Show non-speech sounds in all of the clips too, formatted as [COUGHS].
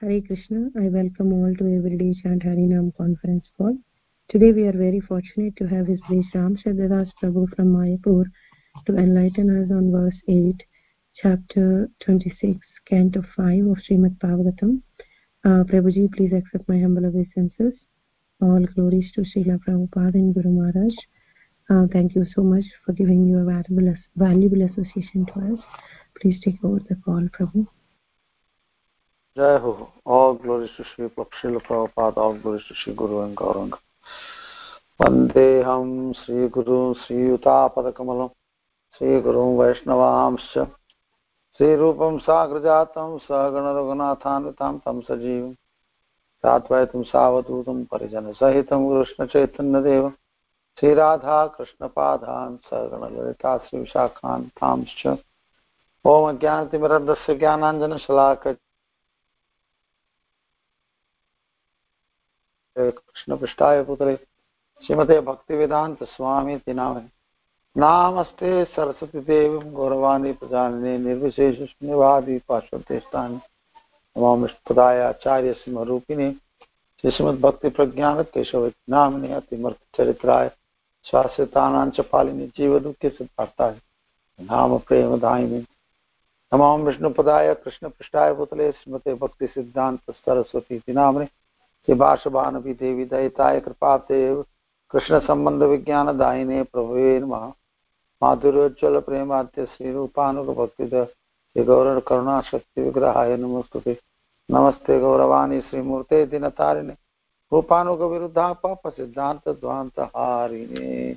Hare Krishna. I welcome all to Everyday Chant Harinam conference call. Today we are very fortunate to have His Grace Ram Shardadas Prabhu from Mayapur to enlighten us on verse 8, chapter 26, canto 5 of Srimad Bhagavatam. Uh, Prabhuji, please accept my humble obeisances. All glories to Srila Prabhupada and Guru Maharaj. Uh, thank you so much for giving your valuable, valuable association to us. Please take over the call, Prabhu. Jai Ho. All glories to Sri Srila Prabhupada, all glories to Sri Guru and Gauranga. वन्देऽहं श्रीगुरुं श्रीयुतापदकमलं श्रीगुरुं वैष्णवांश्च श्रीरूपं साग्रजातं सगणरघुनाथान्वितां तं सजीवं सात्वयतं सावधूतं परिजनसहितं कृष्णचैतन्यदेव श्रीराधा कृष्णपादान् सगणललिता श्रीविशाखान् तांश्च ॐ अज्ञानतिमिरन्दस्य ज्ञानाञ्जनशलाक कृष्णपृष्ठाय पुत्रे। श्रीमते भक्तिवेदान्त स्वामी नाम। नामस्ते सरस्वती देवीं गौरवाणी प्रजानने निर्विशेष शून्यवादी पार्श्वदेष्टानि। नमामि पदाय आचार्य सिंहरूपिणे श्रीमद्भक्ति प्रज्ञान केशव नामिने अतिमर्थचरित्राय शाश्वतानां च पालिनि जीवदुःखे सिद्धार्थाय। नाम प्रेमदायिनि नमां विष्णुपदाय कृष्णपृष्ठाय पुतले श्रीमते भक्ति सिद्धान्त सरस्वती नाम्ने श्रीभाषभानपि देवी दयिताय कृपाते, कृष्ण संबंध कृपादेव कृष्णसम्बन्धविज्ञानदायिने प्रभुवे नमः। माधुर्योज्ज्वल प्रेमाद्य श्रीरूपानुगभक्तिद श्रीगौरकरुणाशक्तिविग्रहाय नमस्तुते। नमस्ते गौरवाणी श्रीमूर्ते दिनतारिणे रूपानुगविरुद्धा पापसिद्धान्तध्वान्तहारिणे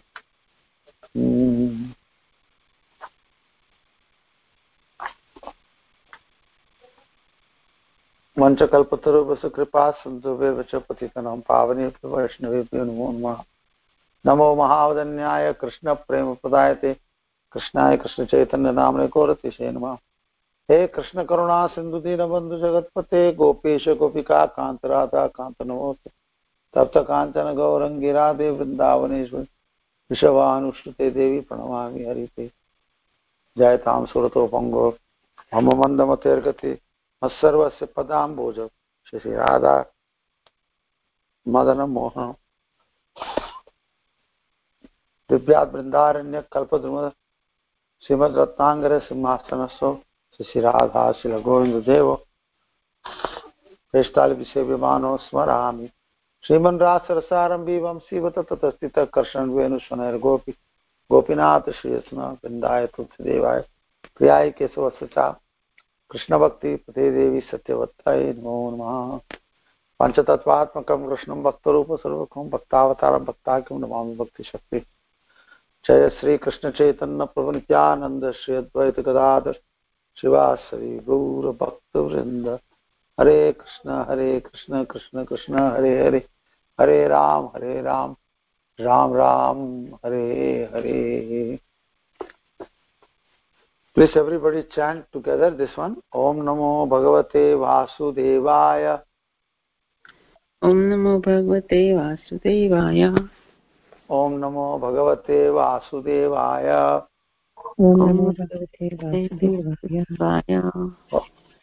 मञ्चकल्पतरुवसु कृपा सन्धुवेव च पतितनं पावनेभ्यो वैष्णवेभ्यो नमो नमः। नमो महावदन्याय कृष्णप्रेमप्रदायते। कृष्णाय कृष्णचैतन्यनाम्ने गोरतिशे नमः। हे कृष्णकरुणा सिन्धुदीनबन्धु जगत्पते, गोपेश गोपिका कान्त राधा कान्त नमोऽस्तु। तप्त काञ्चन गौरङ्गी राधे वृन्दावनेश्वरि विषवानुश्रुते देवी प्रणमामि हरिते। जयतां सुरतो पङ्गो मम मन्दमतेर्गति। मत्सर्वस्य पदाम्बोज श्रीराधा मदनं मोहनम् दिव्यात् बृन्दारण्यकल्पद्रुम श्रीमद्रत्नाङ्गरसिंहासनस्व श्रीराधा श्रीलगोविन्ददेव पेष्टालिविषये विमानो स्मरामि। कर्षण वेणु ततस्थितः गोपी। गोपीनाथ श्रीयस्न वृन्दाय तुलसीदेवाय, प्रियाय केशव सचा कृष्णभक्ति पते देवी सत्यवत्ताय नमो नमः। पञ्चतत्त्वात्मकं कृष्णं भक्तरूपस्वरूपं भक्तावतारं भक्ताख्यं नमामि भक्तिशक्ति। जय श्रीकृष्णचैतन्य प्रभु नित्यानन्द श्री अद्वैत गदाधर शिवासरी गौरभक्तवृन्द। हरे कृष्ण हरे कृष्ण कृष्ण कृष्ण, हरे हरे। हरे राम हरे राम। राम राम, हरे हरे। Please everybody chant together this one. Om Namo Bhagavate Vasudevaya. ॐ नमो भगवते वासुदेवाय Om Namo Bhagavate Vasudevaya. ॐ ॐ नमो भगवते वासुदेवाय वाय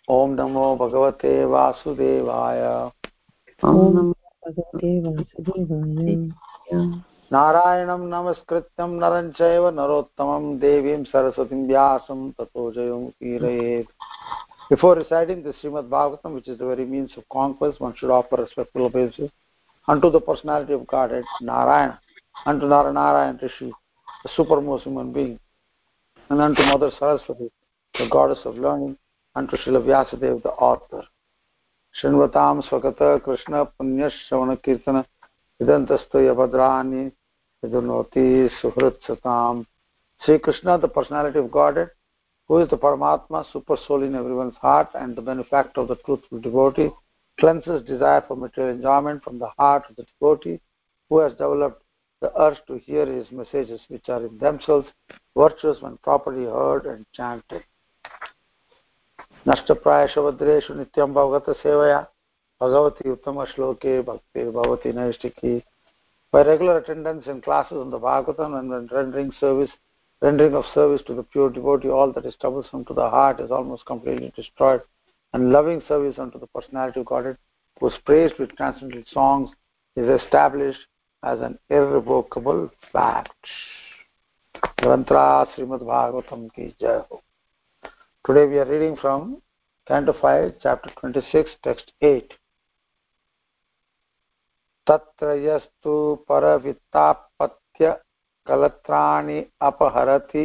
Om Namo Bhagavate Vasudevaya. ॐ ॐ नमो भगवते वासुदेवाय नारायणं नमस्कृत्यं नरं चैव नरोत्तमं देवीं सरस्वतीं व्यासं ततो जयमुदीरयेत् Before reciting the Srimad Bhagavatam, which is the very means of conquest, one should offer respectful obeisance unto the personality of Godhead, Narayana, unto Narayana Rishi, the supermost human being, and unto Mother Saraswati, the goddess of learning, unto Srila Vyasadeva, the author. Srinvatam Swakata Krishna Punya Shravana Kirtana Vidantastu Yabhadrani Vidunoti Suhrit Satam. Sri Krishna, the personality of Godhead, who is the Paramatma, super soul in everyone's heart, and the benefactor of the truthful devotee, cleanses desire for material enjoyment from the heart of the devotee, who has developed the urge to hear his messages, which are in themselves virtuous when properly heard and chanted. नष्टप्रायशभद्रेषु नित्यं भगवतसेवया Bhagwati उत्तमश्लोके भक्तिर्भवति नैष्टिकी by regular attendance in classes on the Bhagavatam and rendering service, rendering of service to the pure devotee, all that is troublesome to the heart is almost completely destroyed and loving service unto the personality of Godhead, who is praised with transcendental songs, is established as an irrevocable fact. Grantra Srimad Bhagavatam ki jai ho. Today we are reading from Canto 5, chapter 26, text 8. तत्र यस्तु परवित्तापत्यकलत्राणि अपहरति।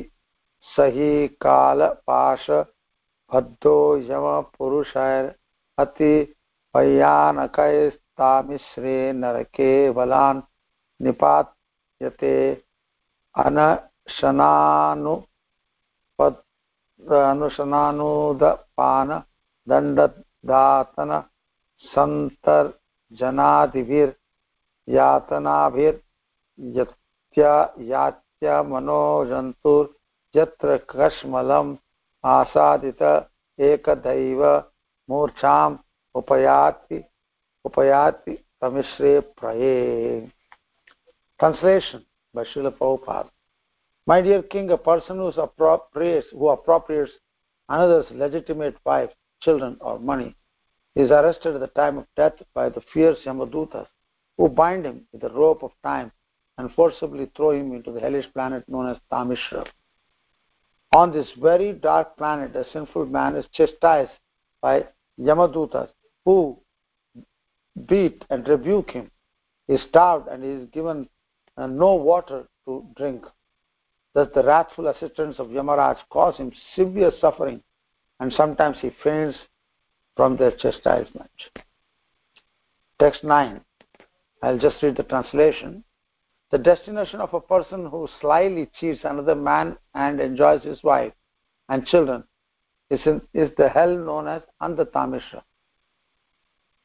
स हि कालपाशबद्धो यमपुरुषैरतिभयानकैस्तामिश्रे नरके बलान् निपात्यते अनशनानुपद् अनुशनानुदपानदण्डदातन अनुशनानुदपान दण्डदातन सन्तर्जनादिभिर्यातनाभिर्यत्य कश्मलम् आसादित एकदैव मूर्छाम् upayati upayati tamishre praye translation by Srila Prabhupada my dear king a person who appropriates who appropriates another's legitimate wife children or money is arrested at the time of death by the fierce yamadutas who bind him with the rope of time and forcibly throw him into the hellish planet known as tamishra on this very dark planet a sinful man is chastised by yamadutas who beat and rebuke him He is starved and is given uh, no water to drink. Thus, the wrathful assistants of Yamaraj cause him severe suffering, and sometimes he faints from their chastisement. Text 9. I'll just read the translation. The destination of a person who slyly cheats another man and enjoys his wife and children is, in, is the hell known as Andhatamishra.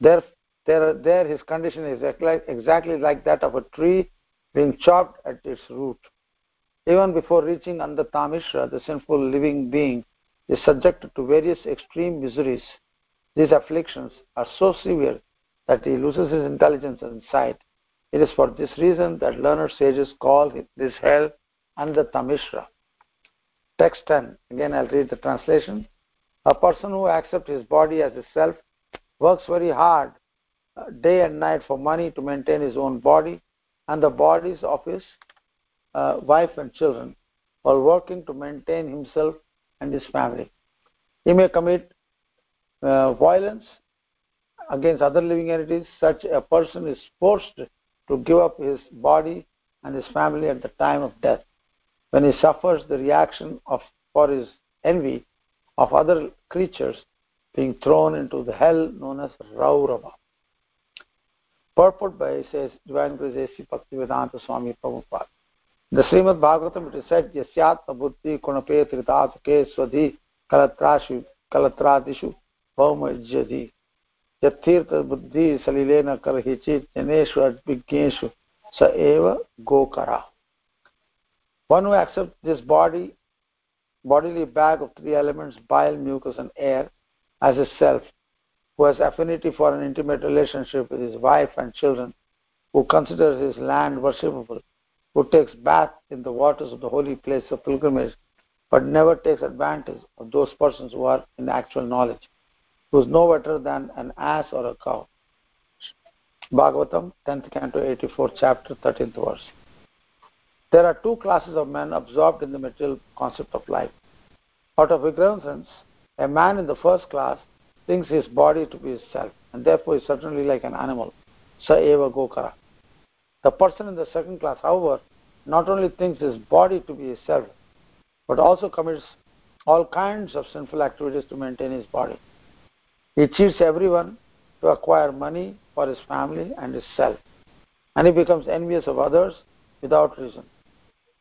There, there, there his condition is exactly like that of a tree being chopped at its root. Even before reaching Andhatamishra, the sinful living being is subjected to various extreme miseries. These afflictions are so severe that he loses his intelligence and sight. It is for this reason that learned sages call this hell Andhatamishra. Text 10. Again, I'll read the translation. A person who accepts his body as a self works very hard uh, day and night for money to maintain his own body and the bodies of his uh, wife and children while working to maintain himself and his family. He may commit uh, violence against other living entities. Such a person is forced to give up his body and his family at the time of death. When he suffers the reaction of for his envy of other creatures, being thrown into the hell known as Raurava. Purport by says Divine Grace Bhaktivedanta Swami Prabhupada. The Srimad Bhagavatam it is said, Yasyatma buddhi kunape tritatake swadhi kalatrashu kalatradishu bhaumajyadi. Buddhi salilena karhichit janeshu advigneshu sa eva gokara. One who accepts this body, bodily bag of three elements, bile, mucus and air, as a self, who has affinity for an intimate relationship with his wife and children, who considers his land worshipable, who takes bath in the waters of the holy place of pilgrimage, but never takes advantage of those persons who are in actual knowledge, who is no better than an ass or a cow. Bhagavatam, 10th canto, 84th chapter, 13th verse. There are two classes of men absorbed in the material concept of life. Out of ignorance, a man in the first class thinks his body to be his self, and therefore is certainly like an animal. Sa eva gokara. The person in the second class, however, not only thinks his body to be his self, but also commits all kinds of sinful activities to maintain his body. He cheats everyone to acquire money for his family and his self, and he becomes envious of others without reason.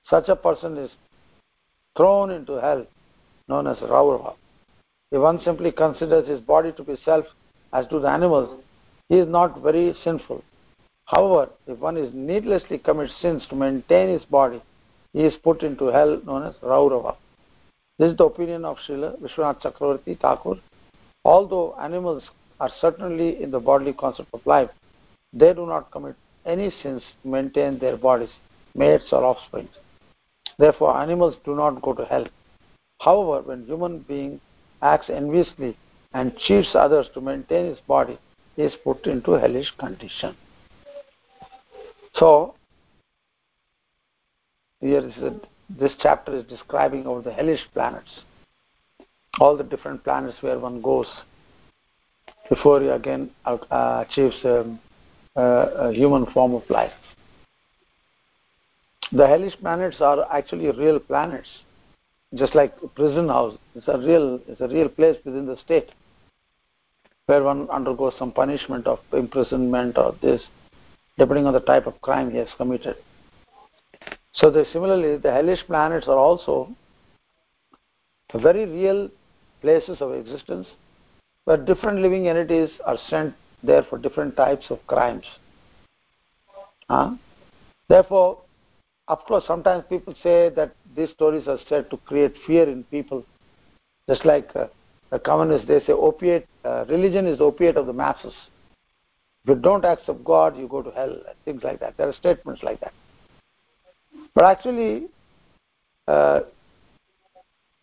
Such a person is thrown into hell, known as Raurava. If one simply considers his body to be self, as do the animals, he is not very sinful. However, if one is needlessly commits sins to maintain his body, he is put into hell known as Raurava. This is the opinion of Srila Vishwanath Chakravarti Thakur. Although animals are certainly in the bodily concept of life, they do not commit any sins to maintain their bodies, mates or offspring. Therefore, animals do not go to hell. However, when human being acts enviously and cheats others to maintain his body he is put into hellish condition. So, here is a, this chapter is describing over the hellish planets, all the different planets where one goes before he again uh, achieves um, uh, a human form of life. The hellish planets are actually real planets, just like prison house. It's a real, it's a real place within the state where one undergoes some punishment of imprisonment or this, depending on the type of crime he has committed. So the, similarly, the hellish planets are also a very real places of existence where different living entities are sent there for different types of crimes. Huh? Therefore, of course, sometimes people say that these stories are said to create fear in people, just like uh, the communists, they say opiate, uh, religion is opiate of the masses. If you don't accept God, you go to hell, things like that. There are statements like that. But actually, uh,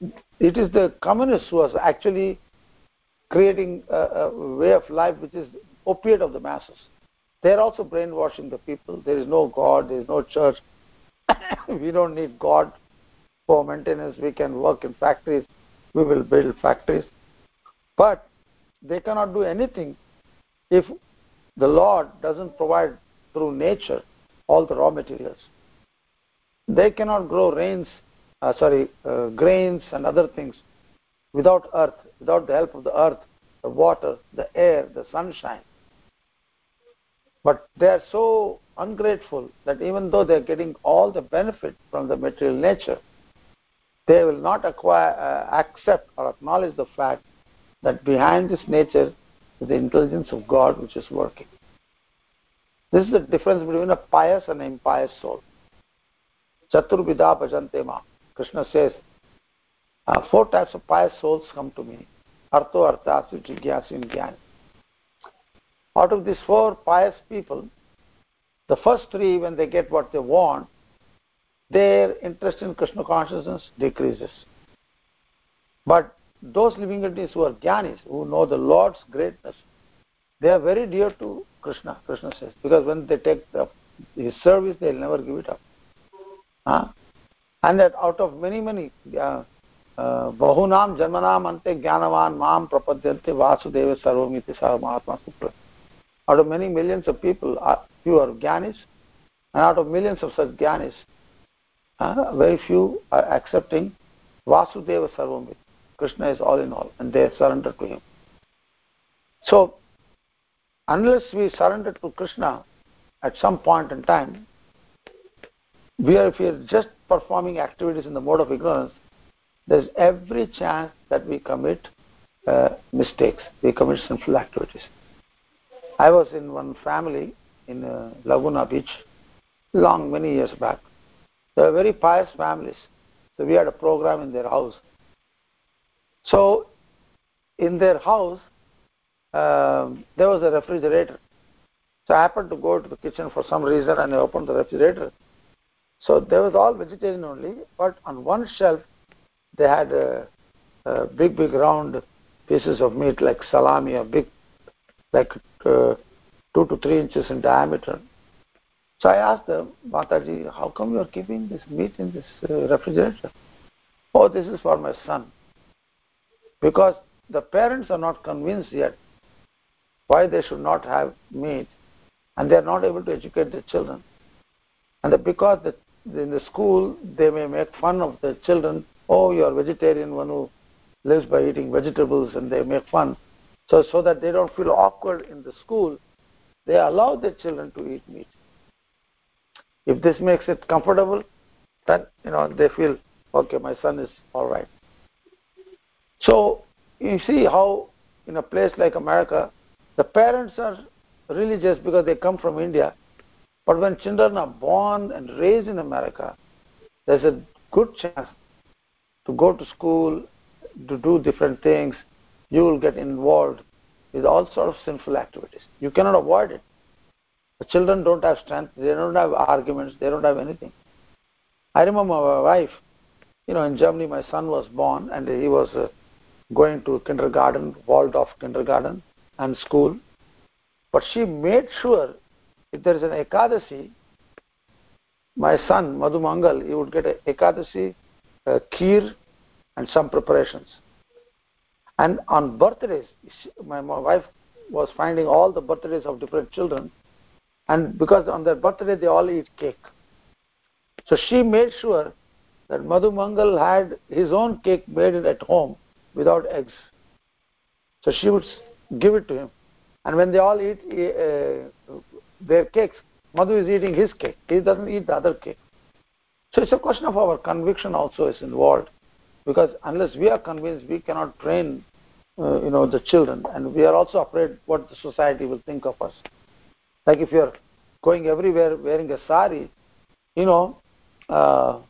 it is the communists who are actually creating a, a way of life which is opiate of the masses. They are also brainwashing the people. There is no God, there is no church. [COUGHS] we don't need God for maintenance. We can work in factories. We will build factories. But they cannot do anything if the Lord doesn't provide through nature all the raw materials. They cannot grow rains, uh, sorry, uh, grains and other things without earth, without the help of the earth, the water, the air, the sunshine. But they are so ungrateful that even though they are getting all the benefit from the material nature, they will not acquire, uh, accept or acknowledge the fact that behind this nature is the intelligence of God which is working. This is the difference between a pious and an impious soul. Chaturvidha bhajante ma. Krishna says, uh, four types of pious souls come to me. Artho, Arthasu, Jigyasu, and Jnani. Out of these four pious people, the first three, when they get what they want, their interest in Krishna consciousness decreases. But those living entities who are jnanis, who know the Lord's greatness, they are very dear to Krishna, Krishna says, because when they take the, his service, they'll never give it up. Huh? And that out of many, many, uh, uh, bahunam janmanam ante jnanavan mam prapadyante vasudeva sarvamiti sah mahatma supra. Out of many millions of people, uh, few are jnanis, and out of millions of such jnanis, uh, very few are accepting vasudeva sarvamiti. Krishna is all in all, and they surrender to him. So, unless we surrender to Krishna at some point in time, we are, if we are just performing activities in the mode of ignorance, there's every chance that we commit uh, mistakes, we commit sinful activities. I was in one family in uh, Laguna Beach long, many years back. They were very pious families. So we had a program in their house so, in their house, um, there was a refrigerator. So I happened to go to the kitchen for some reason and I opened the refrigerator. So there was all vegetarian only, but on one shelf they had big, big round pieces of meat like salami or big, like uh, two to three inches in diameter. So I asked them, Mataji, how come you are keeping this meat in this uh, refrigerator? Oh, this is for my son because the parents are not convinced yet why they should not have meat and they are not able to educate their children. And because the, in the school they may make fun of the children, oh, you are vegetarian, one who lives by eating vegetables, and they make fun. So, so that they don't feel awkward in the school, they allow their children to eat meat. If this makes it comfortable, then you know they feel okay, my son is all right. So you see how in a place like America, the parents are religious because they come from India. But when children are born and raised in America, there's a good chance to go to school, to do different things. You will get involved with all sorts of sinful activities. You cannot avoid it. The children don't have strength, they don't have arguments, they don't have anything. I remember my wife, you know, in Germany, my son was born and he was. Uh, going to kindergarten, Waldorf kindergarten and school. But she made sure if there is an Ekadasi, my son, Madhu Mangal, he would get a Ekadasi, a kheer, and some preparations. And on birthdays, my, my wife was finding all the birthdays of different children, and because on their birthday they all eat cake. So she made sure that Madhu Mangal had his own cake made at home without eggs. So she would give it to him. And when they all eat uh, their cakes, Madhu is eating his cake. He doesn't eat the other cake. So it's a question of our conviction also is involved. Because unless we are convinced, we cannot train uh, you know, the children. And we are also afraid what the society will think of us. Like if you're going everywhere wearing a sari, you know, uh,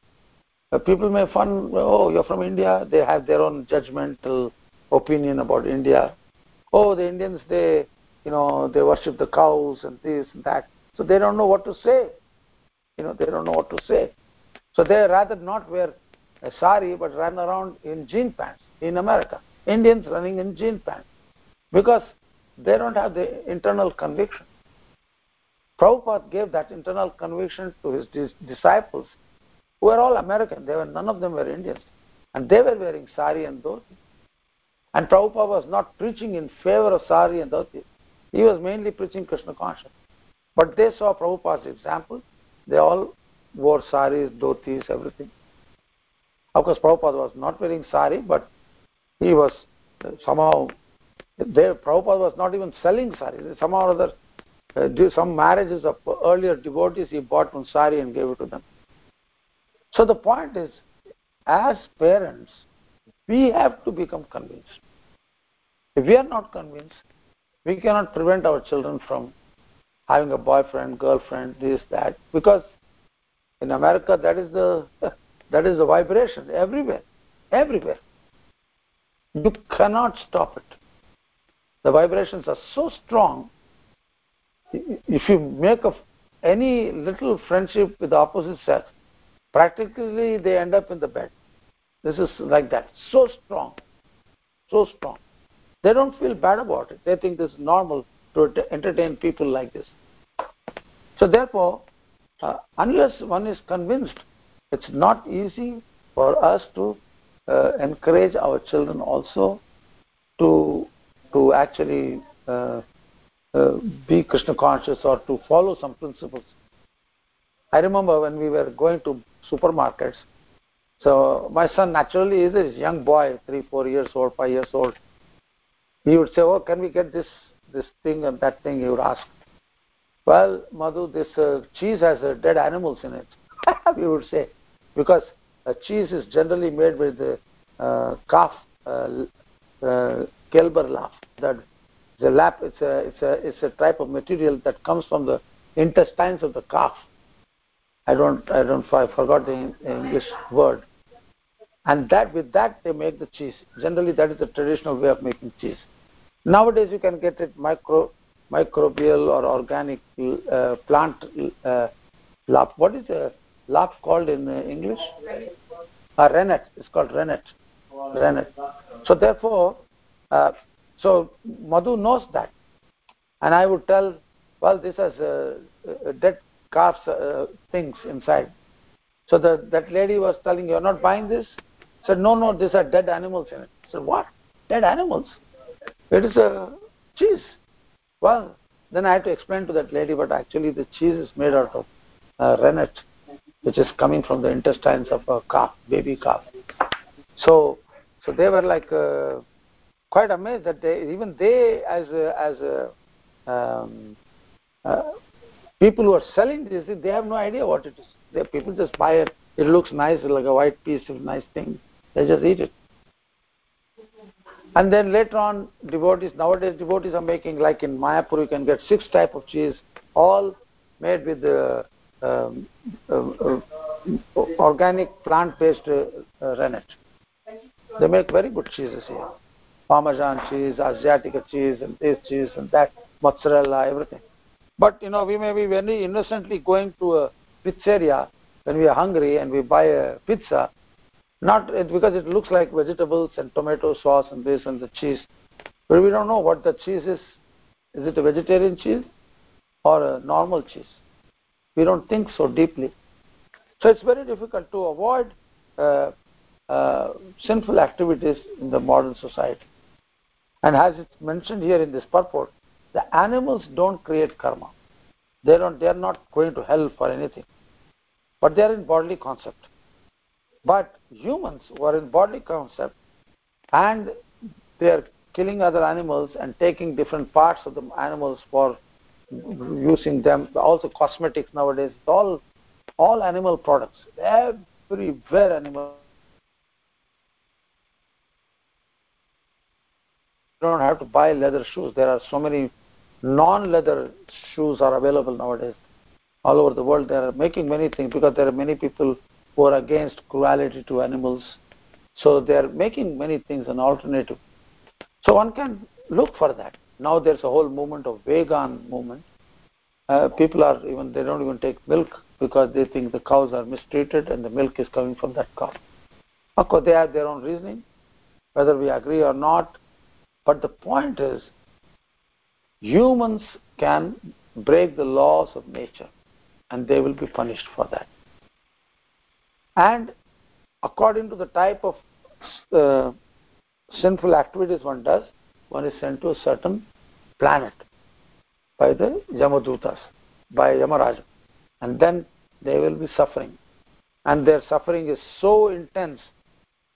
people may fun, oh, you're from India. They have their own judgmental opinion about India. Oh, the Indians, they, you know, they worship the cows and this and that. So they don't know what to say. You know, they don't know what to say. So they rather not wear a sari, but run around in jean pants in America. Indians running in jean pants because they don't have the internal conviction. Prabhupada gave that internal conviction to his disciples who were all American. They were, none of them were Indians. And they were wearing sari and dhoti. And Prabhupada was not preaching in favor of sari and dhoti. He was mainly preaching Krishna consciousness. But they saw Prabhupada's example. They all wore saris, dhotis, everything. Of course, Prabhupada was not wearing sari, but he was somehow there. Prabhupada was not even selling sari. Somehow or other, uh, some marriages of earlier devotees, he bought one sari and gave it to them. So the point is, as parents, we have to become convinced. If we are not convinced, we cannot prevent our children from having a boyfriend, girlfriend, this, that, because in America that is the [LAUGHS] that is the vibration everywhere, everywhere. You cannot stop it. The vibrations are so strong. If you make of any little friendship with the opposite sex, practically they end up in the bed. This is like that. So strong. So strong. They don't feel bad about it. They think this is normal to entertain people like this. So therefore, uh, unless one is convinced, it's not easy for us to uh, encourage our children also to to actually uh, uh, be Krishna conscious or to follow some principles. I remember when we were going to supermarkets. So my son naturally is a young boy, three, four years old, five years old. He would say, "Oh, can we get this this thing and that thing?" He would ask. Well, Madhu, this uh, cheese has uh, dead animals in it. [LAUGHS] we would say, because uh, cheese is generally made with the uh, calf, uh, uh, Kelber laugh. That the lap, it's a, it's a, it's a type of material that comes from the intestines of the calf. I don't, I don't, I forgot the English word. And that, with that, they make the cheese. Generally, that is the traditional way of making cheese. Nowadays, you can get it micro, microbial or organic uh, plant uh, lap. What is a lap called in uh, English? A rennet. It's called rennet. Rennet. So therefore, uh, so Madhu knows that, and I would tell, well, this has uh, uh dead calves uh, things inside. So the, that lady was telling, you're not buying this? said, no, no, these are dead animals in it. I said, what? Dead animals? It is a cheese. Well, then I had to explain to that lady, but actually the cheese is made out of uh, rennet, which is coming from the intestines of a calf, baby calf. So, so they were like uh, quite amazed that they, even they, as a, as a, um, uh, people who are selling this, they have no idea what it is. They, people just buy it. It looks nice, like a white piece of nice thing. They just eat it. And then later on, devotees, nowadays devotees are making, like in Mayapur, you can get six type of cheese, all made with the um, uh, uh, organic plant-based uh, uh, rennet. They make very good cheeses here. Parmesan cheese, Asiatica cheese, and this cheese and that, mozzarella, everything. But you know, we may be very innocently going to a pizzeria when we are hungry and we buy a pizza not it, because it looks like vegetables and tomato sauce and this and the cheese. But we don't know what the cheese is. Is it a vegetarian cheese or a normal cheese? We don't think so deeply. So it's very difficult to avoid uh, uh, sinful activities in the modern society. And as it's mentioned here in this purport the animals don't create karma. They don't they are not going to hell for anything. But they are in bodily concept but humans who are in bodily concept and they are killing other animals and taking different parts of the animals for using them. Also cosmetics nowadays all all animal products. Everywhere animal you don't have to buy leather shoes. There are so many non leather shoes are available nowadays. All over the world they are making many things because there are many people who are against cruelty to animals. So they are making many things an alternative. So one can look for that. Now there's a whole movement of vegan movement. Uh, people are even they don't even take milk because they think the cows are mistreated and the milk is coming from that cow. Of course they have their own reasoning whether we agree or not. But the point is humans can break the laws of nature and they will be punished for that and according to the type of uh, sinful activities one does one is sent to a certain planet by the yamadutas by yamaraja. And then they will be suffering. And their suffering is so intense.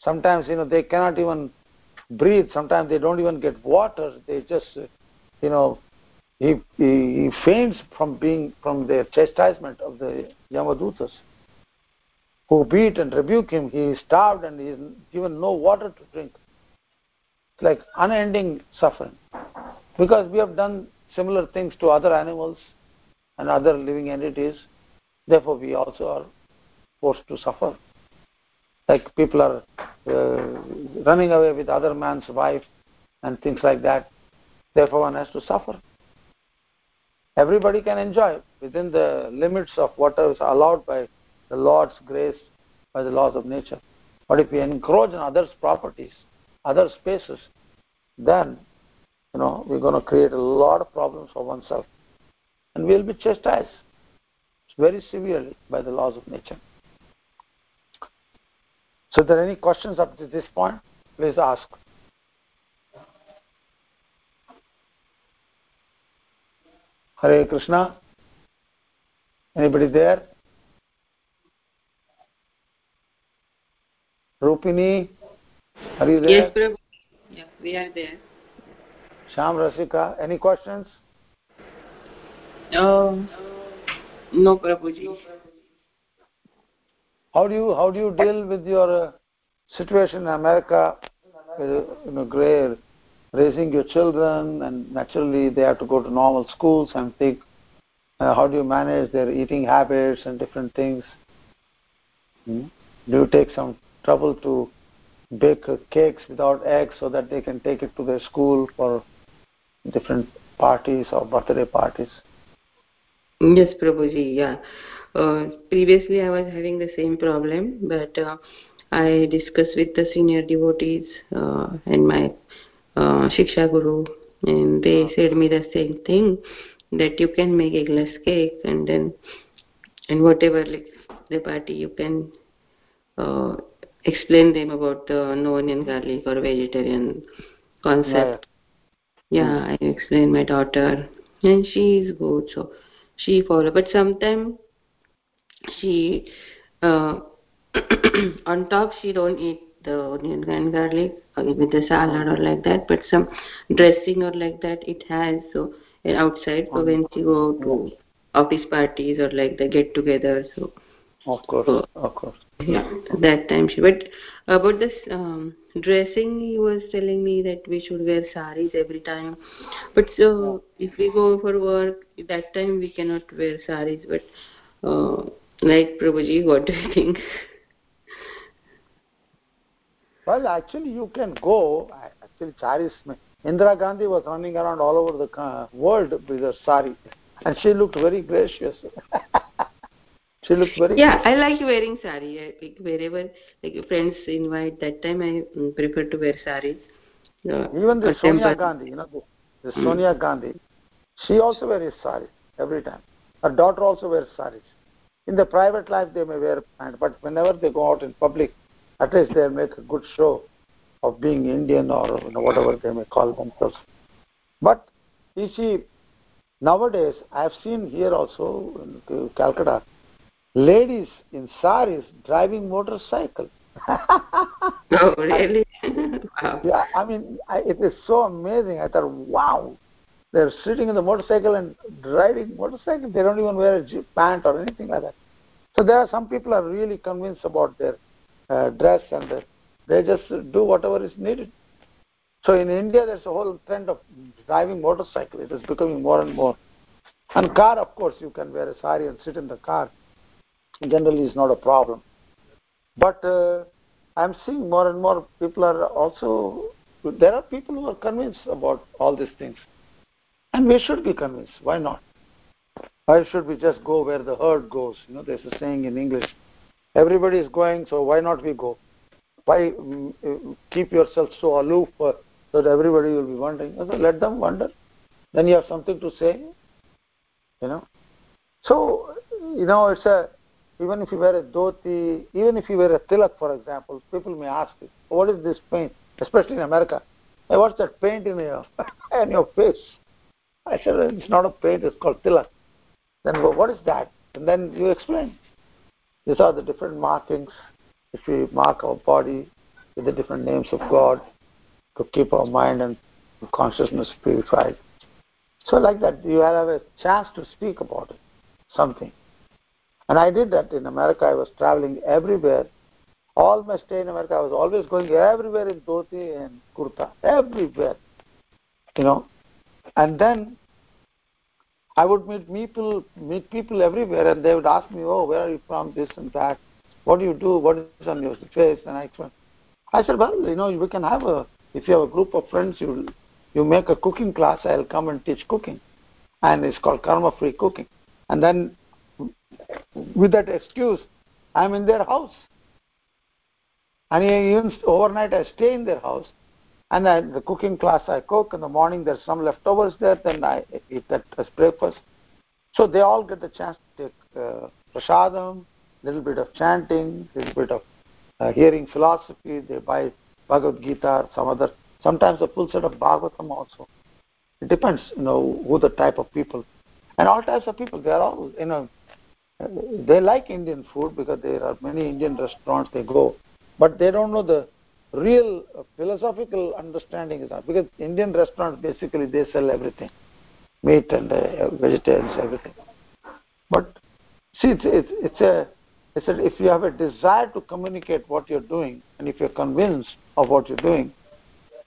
Sometimes you know they cannot even breathe. Sometimes they don't even get water. They just you know he, he, he faints from being from their chastisement of the yamadutas who beat and rebuke him. He is starved and he is given no water to drink. It's like unending suffering. Because we have done similar things to other animals and other living entities, therefore we also are forced to suffer. Like people are uh, running away with other man's wife and things like that. Therefore one has to suffer. Everybody can enjoy within the limits of what is allowed by the Lord's grace by the laws of nature. But if we encroach on others' properties, other spaces, then you know we're going to create a lot of problems for oneself, and we'll be chastised very severely by the laws of nature. So, there are any questions up to this point, please ask. Hare Krishna. Anybody there? Rupini, are you there? Yes, Prabhu. Yeah, we are there. Sham Rasika, any questions? No, no, Prabhuji. How do you how do you deal with your uh, situation in America? With, you know, gray, raising your children, and naturally they have to go to normal schools and think. Uh, how do you manage their eating habits and different things? Hmm? Do you take some trouble to bake cakes without eggs so that they can take it to their school for different parties or birthday parties. Yes, Prabhuji, yeah. Uh, previously I was having the same problem, but uh, I discussed with the senior devotees uh, and my uh, Shiksha Guru, and they said me the same thing that you can make eggless cake and then and whatever like the party you can uh, explain them about the no onion garlic or vegetarian concept. Yeah, yeah i explain my daughter. And she is good so she follow. But sometimes she uh, [COUGHS] on top she don't eat the onion and garlic with the salad or like that but some dressing or like that it has so outside so when she go to office parties or like the get together so. Of course so, of course yeah that time she but about this um, dressing he was telling me that we should wear saris every time. But so if we go for work that time we cannot wear saris but uh, like prabhuji what do you think? Well actually you can go. Actually saris indira gandhi was running around all over the world with a sari and she looked very gracious [LAUGHS] She looks very. Yeah, I like wearing sari. I wherever like friends invite, that time I mm, prefer to wear sari Uh, Even the Sonia Gandhi, you know, the, the mm. Sonia Gandhi, she also wears sari every time. Her daughter also wears saris. In the private life, they may wear pant, but whenever they go out in public, at least they make a good show of being Indian or you know, whatever they may call themselves. But you see, nowadays I have seen here also in Calcutta, ladies in saris driving motorcycle. [LAUGHS] oh, really? [LAUGHS] wow. Yeah, I mean, I, it is so amazing. I thought, wow, they're sitting in the motorcycle and driving motorcycle. They don't even wear a pant or anything like that. So there are some people are really convinced about their uh, dress and uh, they just do whatever is needed. So in India, there's a whole trend of driving motorcycle. It is becoming more and more. And car, of course, you can wear a sari and sit in the car. Generally, is not a problem. But uh, I'm seeing more and more people are also. There are people who are convinced about all these things, and we should be convinced. Why not? Why should we just go where the herd goes? You know, there's a saying in English. Everybody is going, so why not we go? Why mm, uh, keep yourself so aloof uh, that everybody will be wondering? So let them wonder. Then you have something to say. You know. So you know, it's a even if you wear a dhoti, even if you wear a tilak, for example, people may ask you, what is this paint? Especially in America. Hey, what's that paint in your [LAUGHS] in your face? I said, it's not a paint, it's called tilak. Then what is that? And then you explain. These are the different markings if we mark our body with the different names of God to keep our mind and consciousness purified. So like that, you have a chance to speak about it, something. And I did that in America. I was traveling everywhere. All my stay in America, I was always going everywhere in dhoti and kurta, everywhere. You know. And then I would meet people, meet people everywhere, and they would ask me, "Oh, where are you from? This and that." What do you do? What is on your face? And I explained. I said, well, you know, we can have a, if you have a group of friends, you you make a cooking class, I'll come and teach cooking. And it's called karma-free cooking. And then with that excuse, I'm in their house. And even overnight I stay in their house. And the cooking class I cook. In the morning there's some leftovers there, then I eat that as breakfast. So they all get the chance to take uh, prasadam, little bit of chanting, little bit of uh, hearing philosophy. They buy Bhagavad Gita, or some other, sometimes a full set of Bhagavatam also. It depends, you know, who the type of people, and all types of people. They are all, you know, they like Indian food because there are many Indian restaurants they go, but they don't know the real philosophical understanding is not because Indian restaurants basically they sell everything, meat and uh, vegetables, everything. But see, it's, it's, it's a I said, if you have a desire to communicate what you're doing, and if you're convinced of what you're doing,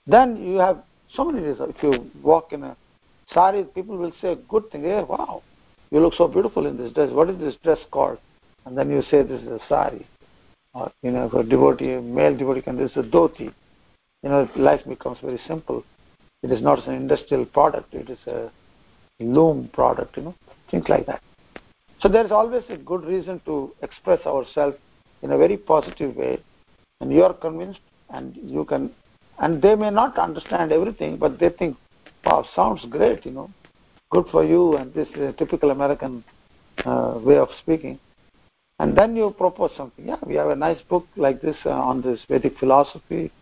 then you have so many reasons. If you walk in a sari, people will say a good thing. Hey, wow, you look so beautiful in this dress. What is this dress called? And then you say this is a sari. Or, you know, if a devotee, male devotee can, this is a dhoti. You know, life becomes very simple. It is not an industrial product. It is a loom product, you know, things like that. So there is always a good reason to express ourselves in a very positive way, and you are convinced, and you can, and they may not understand everything, but they think, "Wow, sounds great," you know, good for you, and this is a typical American uh, way of speaking. And then you propose something. Yeah, we have a nice book like this uh, on this Vedic philosophy.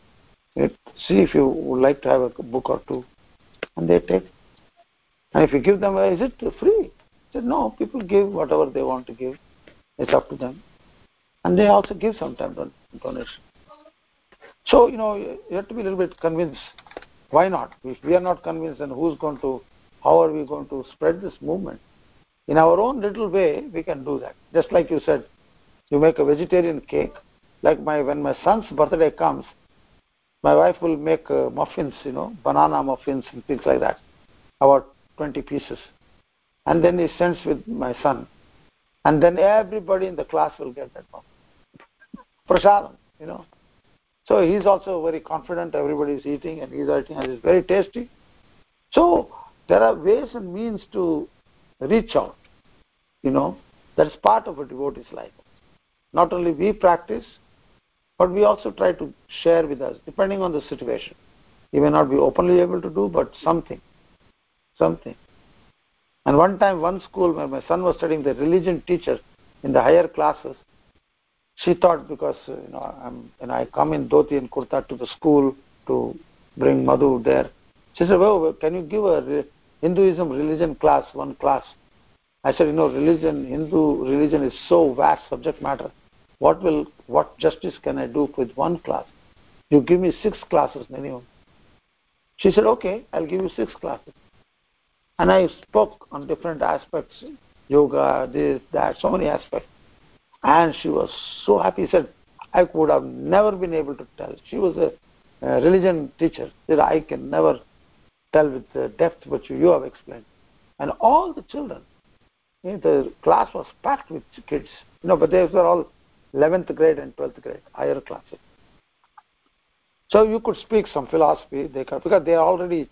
It, see if you would like to have a book or two, and they take. And if you give them, is it free? said, no, people give whatever they want to give. It's up to them. And they also give sometimes donation. So, you know, you have to be a little bit convinced. Why not? If we are not convinced, then who's going to, how are we going to spread this movement? In our own little way, we can do that. Just like you said, you make a vegetarian cake. Like my, when my son's birthday comes, my wife will make uh, muffins, you know, banana muffins and things like that, about 20 pieces and then he sends with my son. And then everybody in the class will get that book. [LAUGHS] Prasadam, you know. So he's also very confident, everybody is eating and he's eating and it's very tasty. So there are ways and means to reach out, you know. That's part of a devotee's life. Not only we practice, but we also try to share with us, depending on the situation. You may not be openly able to do, but something. Something. And one time, one school where my son was studying, the religion teacher in the higher classes, she thought because you know I'm and I come in dhoti and kurta to the school to bring Madhu there. She said, "Well, can you give a Hinduism religion class, one class?" I said, "You know, religion, Hindu religion is so vast subject matter. What will, what justice can I do with one class? You give me six classes minimum." She said, "Okay, I'll give you six classes." And I spoke on different aspects, yoga, this, that, so many aspects. And she was so happy. She said, I would have never been able to tell. She was a, a religion teacher. Said, I can never tell with the depth which you have explained. And all the children, you know, the class was packed with kids. You know, but they were all 11th grade and 12th grade, higher classes. So you could speak some philosophy, they could, because they are already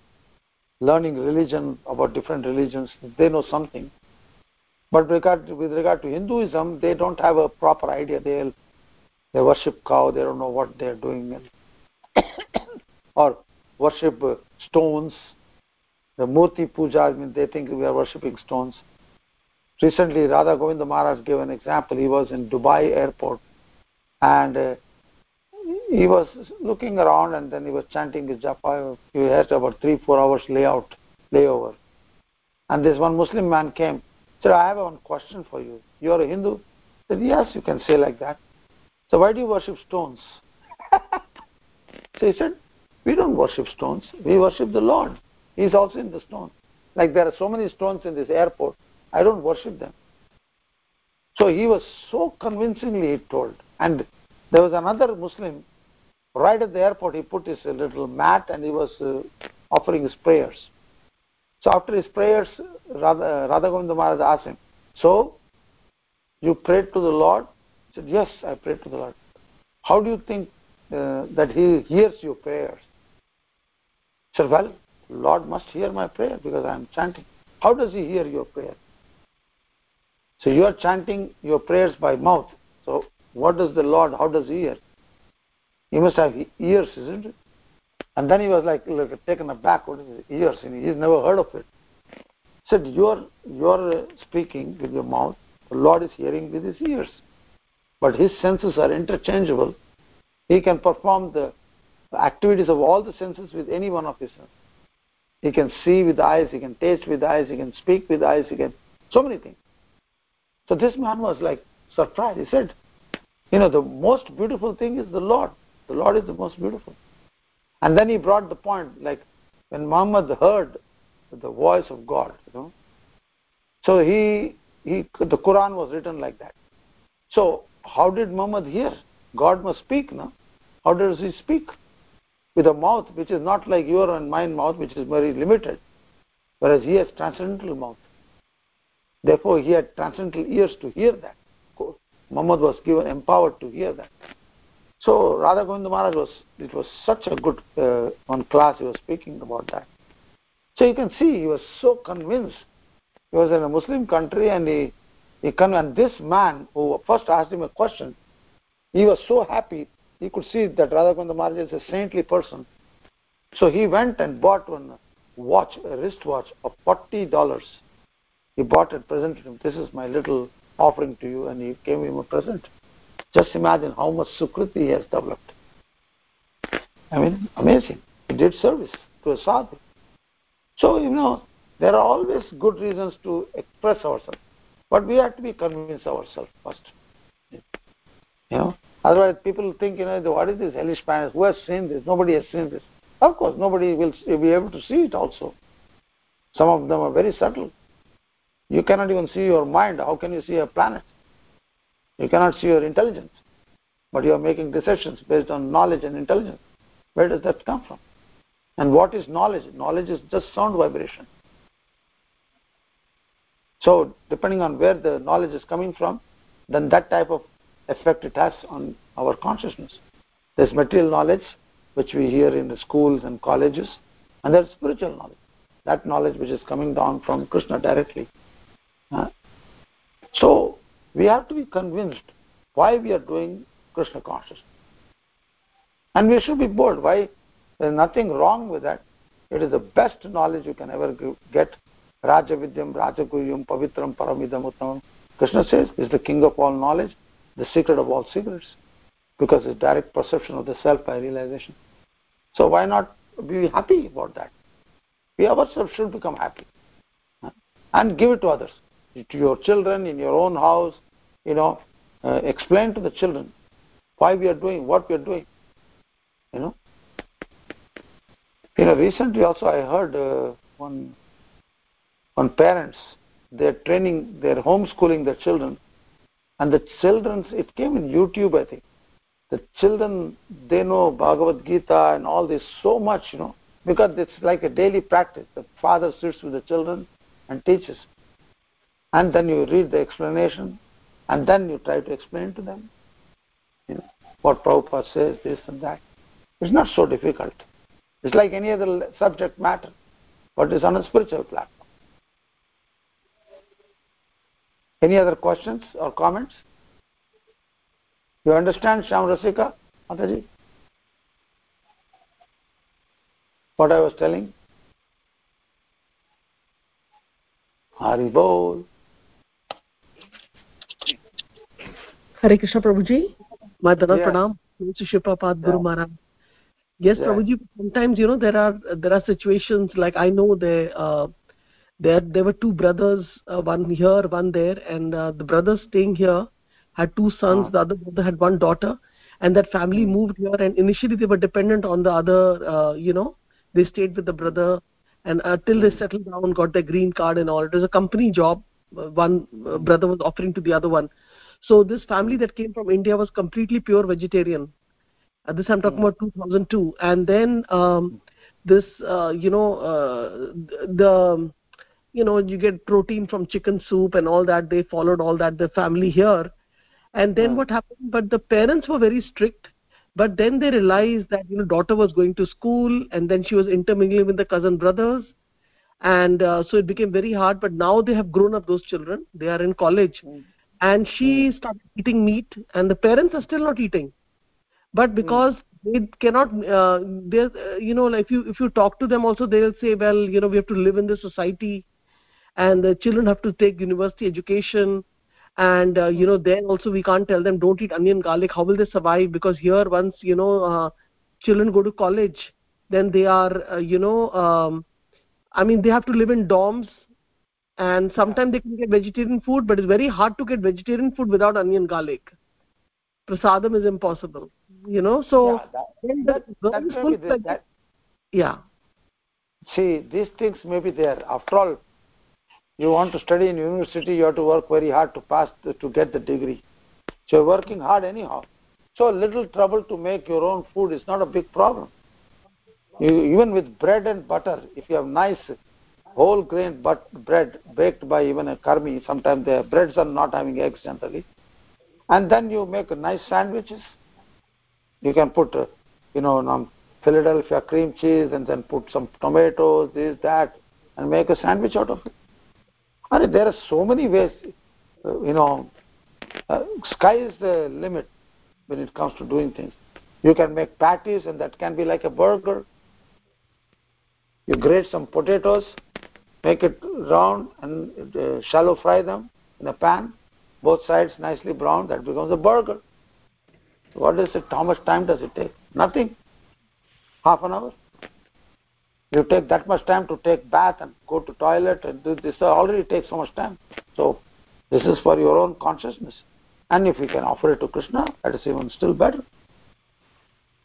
learning religion about different religions, they know something. But regard, with regard to Hinduism, they don't have a proper idea. They they worship cow. They don't know what they're doing, [COUGHS] or worship stones. The Murti Puja, I mean, they think we are worshipping stones. Recently, Radha Govinda Maharaj gave an example. He was in Dubai airport, and uh, he was looking around, and then he was chanting his japa. He had about three, four hours layout, layover. And this one Muslim man came Sir, I have one question for you. You are a Hindu? Said, yes, you can say like that. So why do you worship stones? [LAUGHS] so he said, we don't worship stones. We worship the Lord. He is also in the stone. Like there are so many stones in this airport. I don't worship them. So he was so convincingly told. And there was another Muslim right at the airport. He put his little mat and he was uh, offering his prayers. So after his prayers, Radha, Radha Govinda Maharaj asked him, So, you prayed to the Lord? He said, Yes, I prayed to the Lord. How do you think uh, that He hears your prayers? Said, Well, Lord must hear my prayer because I am chanting. How does He hear your prayer? So you are chanting your prayers by mouth. So what does the Lord, how does He hear? He must have ears, isn't it? And then he was like, like taken aback. What is? Ears? And he's never heard of it. He said, you're, you're uh, speaking with your mouth. The Lord is hearing with his ears. But his senses are interchangeable. He can perform the activities of all the senses with any one of his senses. He can see with eyes, he can taste with eyes, he can speak with eyes, he can so many things. So this man was like surprised. He said, You know, the most beautiful thing is the Lord. The Lord is the most beautiful. And then he brought the point, like when Muhammad heard the voice of God, you know. So he, he, the Quran was written like that. So how did Muhammad hear? God must speak, no? How does he speak? With a mouth which is not like your and mine mouth, which is very limited, whereas he has transcendental mouth. Therefore, he had transcendental ears to hear that. Muhammad was given empowered to hear that. So Radha Govinda Maharaj was, it was such a good uh, one class he was speaking about that. So you can see he was so convinced. He was in a Muslim country and he, he and this man who first asked him a question, he was so happy. He could see that Radha Govinda Maharaj is a saintly person. So he went and bought one watch, a wristwatch of $40. He bought it, presented him. This is my little offering to you, and he gave him a present. Just imagine how much Sukriti he has developed. I mean, amazing. He did service to a sadhu. So, you know, there are always good reasons to express ourselves. But we have to be convinced ourselves first. You know, otherwise people think, you know, what is this hellish planet? Who has seen this? Nobody has seen this. Of course, nobody will be able to see it also. Some of them are very subtle. You cannot even see your mind. How can you see a planet? You cannot see your intelligence, but you are making decisions based on knowledge and intelligence. Where does that come from? And what is knowledge? Knowledge is just sound vibration. So, depending on where the knowledge is coming from, then that type of effect it has on our consciousness. There's material knowledge, which we hear in the schools and colleges, and there's spiritual knowledge. That knowledge which is coming down from Krishna directly. Uh, so, we have to be convinced why we are doing Krishna consciousness. And we should be bold. Why? There's nothing wrong with that. It is the best knowledge you can ever get. Raja Vidyam, Raja Guhyam, Pavitram, Paramidam, Uttamam. Krishna says is the king of all knowledge, the secret of all secrets, because it's direct perception of the self by realization. So why not be happy about that? We ourselves should become happy and give it to others, to your children, in your own house. You know, uh, explain to the children why we are doing what we are doing. You know, you know. Recently, also I heard uh, one one parents they're training, they're homeschooling their children, and the children. It came in YouTube, I think. The children they know Bhagavad Gita and all this so much, you know, because it's like a daily practice. The father sits with the children and teaches, and then you read the explanation, and then you try to explain to them, you know, what Prabhupada says, this and that. It's not so difficult. It's like any other subject matter, but it's on a spiritual platform. Any other questions or comments? You understand, Sham Rasika, Mataji? What I was telling? Hari Bol. Hare Krishna Prabhuji. My Danat Yeah. Pranam. Shri Prabhupada Guru. Maharaj. Yes, Yeah. Prabhuji. Sometimes you know there are there are situations like I know there uh, there there were two brothers, uh, one here, one there, and uh, the brothers staying here had two sons. Ah. The other brother had one daughter, and that family Hmm. moved here. And initially they were dependent on the other. Uh, you know, they stayed with the brother, and uh, till they Hmm. settled down, got their green card and all. It was a company job. Uh, one uh, brother was offering to the other one. So this family that came from India was completely pure vegetarian. Uh, this I'm talking Hmm. about 2002, and then um, this, uh, you know, uh, the, you know, you get protein from chicken soup and all that. They followed all that. The family here, and then Hmm. what happened? But the parents were very strict. But then they realized that you know daughter was going to school, and then she was intermingling with the cousin brothers, and uh, so it became very hard. But now they have grown up. Those children, they are in college Hmm. and she started eating meat and the parents are still not eating but because they cannot uh, they uh, you know like if you if you talk to them also they'll say well you know we have to live in this society and the children have to take university education and uh, you know then also we can't tell them don't eat onion garlic. How will they survive? Because here once you know uh, children go to college then they are uh, you know um, i mean they have to live in dorms. And sometimes they can get vegetarian food but it's very hard to get vegetarian food without onion garlic. Prasadam is impossible you know? So Yeah, that- when the that- that is may be full the- that- yeah. See, these things may be there. After all, you want to study in university, you have to work very hard to pass the, to get the degree. So you're working hard anyhow. So little trouble to make your own food is not a big problem. You, even with bread and butter, if you have nice whole grain but bread baked by even a karmi, sometimes the breads are not having eggs generally, and then you make nice sandwiches. You can put, uh, you know, um, Philadelphia cream cheese and then put some tomatoes, this, that, and make a sandwich out of it. There are so many ways, uh, you know, uh, sky is the limit when it comes to doing things. You can make patties and that can be like a burger. You grate some potatoes, make it round and uh, shallow fry them in a pan, both sides nicely browned, that becomes a burger. What is it? How much time does it take? Nothing. Half an hour. You take that much time to take bath and go to toilet and do this already takes so much time. So this is for your own consciousness. And if you can offer it to Krishna, that is even still better.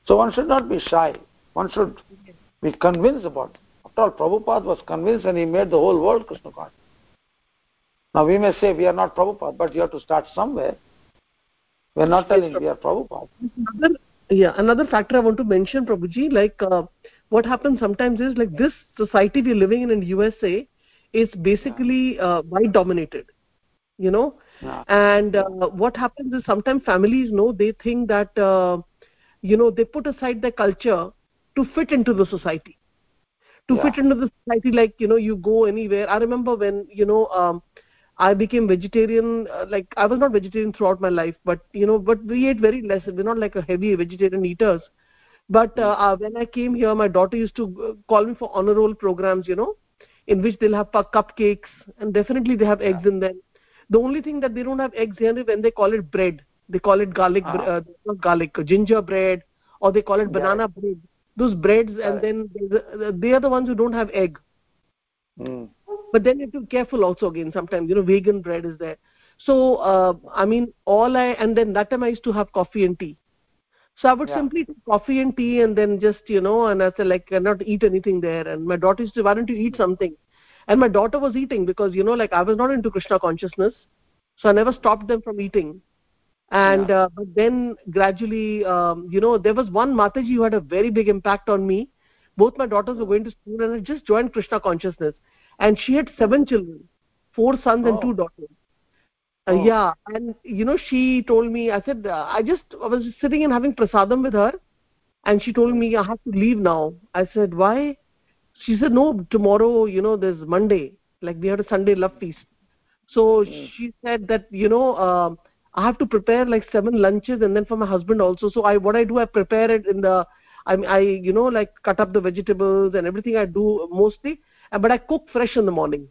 So one should not be shy. One should be convinced about it. After all, Prabhupada was convinced and he made the whole world Krishna conscious. Now we may say we are not Prabhupada, but you have to start somewhere. We are not telling we are Prabhupada. another yeah another factor i want to mention prabhuji like uh, what happens sometimes is like this society we're living in in usa is basically uh, white dominated you know Yeah. and uh, what happens is sometimes families know they think that uh, you know they put aside their culture to fit into the society to Yeah. fit into the society like you know you go anywhere i remember when you know um, I became vegetarian. Uh, like I was not vegetarian throughout my life, but you know, but we ate very less. We're not like a heavy vegetarian eaters. But uh, uh, when I came here, my daughter used to uh, call me for honor roll programs. You know, in which they'll have cupcakes and definitely they have eggs in them. The only thing that they don't have eggs here is when they call it bread. They call it garlic, ah. uh, garlic, ginger bread, or they call it banana yeah. bread. Those breads, and then they are the ones who don't have egg. Mm but then you have to be careful also again sometimes you know vegan bread is there so uh, i mean all i and then that time i used to have coffee and tea so i would yeah. simply take coffee and tea and then just you know and i said like I cannot eat anything there. And my daughter used to why don't you eat something? And my daughter was eating because you know like i was not into krishna consciousness. So i never stopped them from eating. And yeah. uh, but then gradually um, you know there was one mataji who had a very big impact on me. Both my daughters were going to school and i just joined krishna consciousness. And she had seven children four sons oh. and two daughters uh, oh. yeah and you know she told me i said uh, i just i was sitting and having prasadam with her and she told me i have to leave now. I said why? She said no tomorrow you know there's monday like we had a sunday love feast. So mm. she said that you know uh, i have to prepare like seven lunches and then for my husband also. So i what i do i prepare it in the i i you know like cut up the vegetables and everything i do mostly but i cook fresh in the morning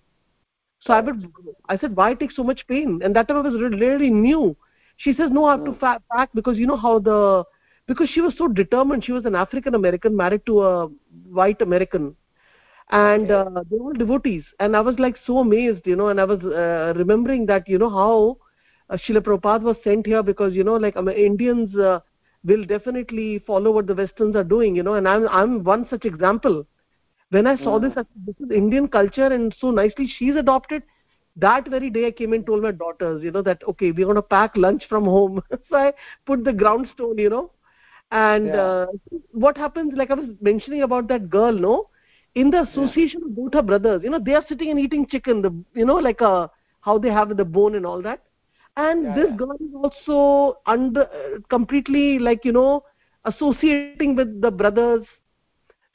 so i would i said why take so much pain? And that time i was really new. She says no i have to hmm. pack because you know how the because she was so determined. She was an african american married to a white american. And uh, they were devotees. And i was like so amazed you know and i was uh, remembering that you know how uh, Srila Prabhupada was sent here because you know like um, Indians uh, will definitely follow what the westerns are doing you know. And i'm i'm one such example when i saw this i- this is indian culture and so nicely she's adopted. That very day i came and told my daughters you know that okay we're going to pack lunch from home. [LAUGHS] So i put the ground stone you know and yeah. uh, what happens like i was mentioning about that girl no? In the association yeah. of both her brothers you know they are sitting and eating chicken the you know like a uh, how they have the bone and all that. And yeah, this girl is also under uh, completely like you know associating with the brothers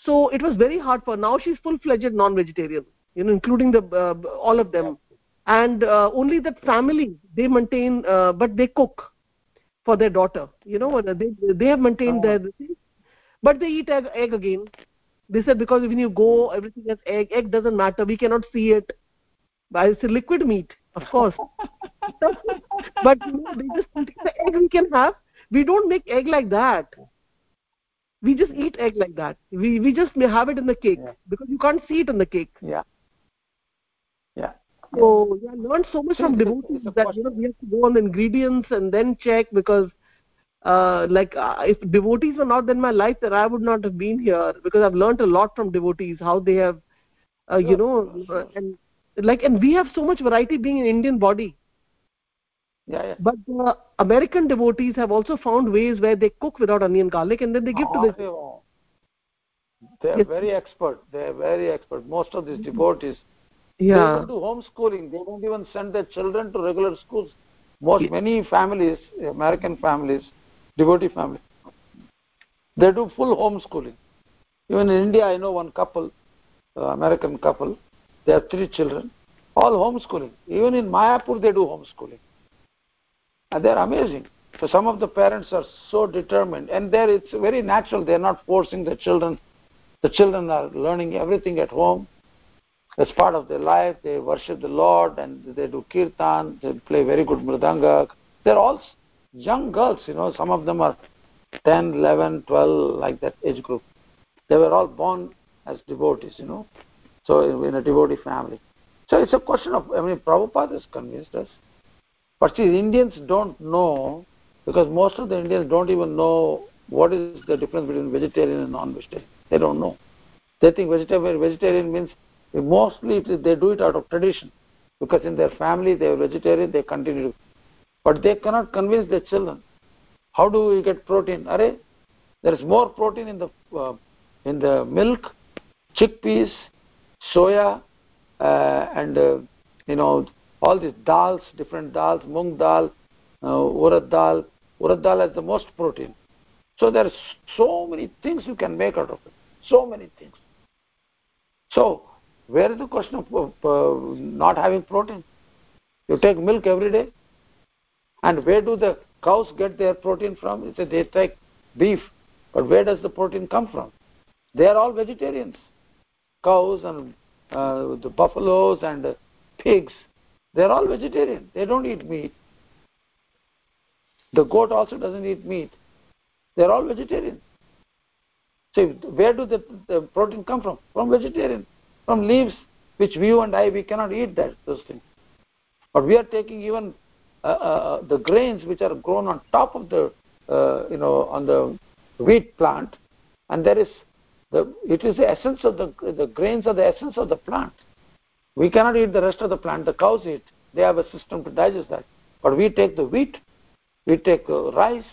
so it was very hard for now she's full fledged non vegetarian you know including the uh, all of them. And uh, only that family they maintain uh, but they cook for their daughter you know they they have maintained oh. their but they eat egg, egg again. They said because when you go everything has egg egg doesn't matter we cannot see it. But it's a liquid meat of course. [LAUGHS] But you know, they just the egg we can have. We don't make egg like that we just eat egg like that. We we just may have it in the cake yeah. because you can't see it in the cake. Yeah. Yeah. So yeah, learned so much from devotees that you know we have to go on the ingredients and then check because uh, like uh, if devotees were not in my life then i would not have been here because i've learned a lot from devotees how they have uh, you know uh, and like and we have so much variety being an indian body yeah, yeah. But the American devotees have also found ways where they cook without onion garlic and then they give oh, to the. They are yes. very expert. They are very expert. Most of these devotees. Yeah. They don't do homeschooling. They don't even send their children to regular schools. Most yes. many families, American families, devotee families, they do full homeschooling. Even in India, I know one couple, uh, American couple. They have three children, all homeschooling. Even in Mayapur, they do homeschooling and they're amazing. So some of the parents are so determined. And there it's very natural. They're not forcing the children. The children are learning everything at home. As part of their life they worship the lord and they do kirtan. They play very good mridanga. They're all young girls you know. Some of them are 10 11 12 like that age group. They were all born as devotees you know. So in a devotee family. So it's a question of i mean prabhupada has convinced us but see, Indians don't know, because most of the Indians don't even know what is the difference between vegetarian and non-vegetarian. They don't know. They think vegetarian, vegetarian means mostly they do it out of tradition, because in their family they are vegetarian, they continue. To but they cannot convince their children. How do we get protein? Are there is more protein in the uh, in the milk, chickpeas, soya, uh, and uh, you know all these dals, different dals, mung dal, uh, urad dal. Urad dal has the most protein. So there are so many things you can make out of it. So many things. So where is the question of uh, not having protein? you take milk every day and where do the cows get their protein from it's a, they take beef but where does the protein come from they are all vegetarians cows and uh, the buffaloes and uh, pigs they are all vegetarian. They don't eat meat. The goat also doesn't eat meat. They are all vegetarian. So where do the, the protein come from? From vegetarian. From leaves which you and i we cannot eat that those things. But we are taking even uh, uh, the grains which are grown on top of the uh, you know on the wheat plant and there is the it is the essence of the the grains are the essence of the plant we cannot eat the rest of the plant. The cows eat. They have a system to digest that. But we take the wheat we take uh, rice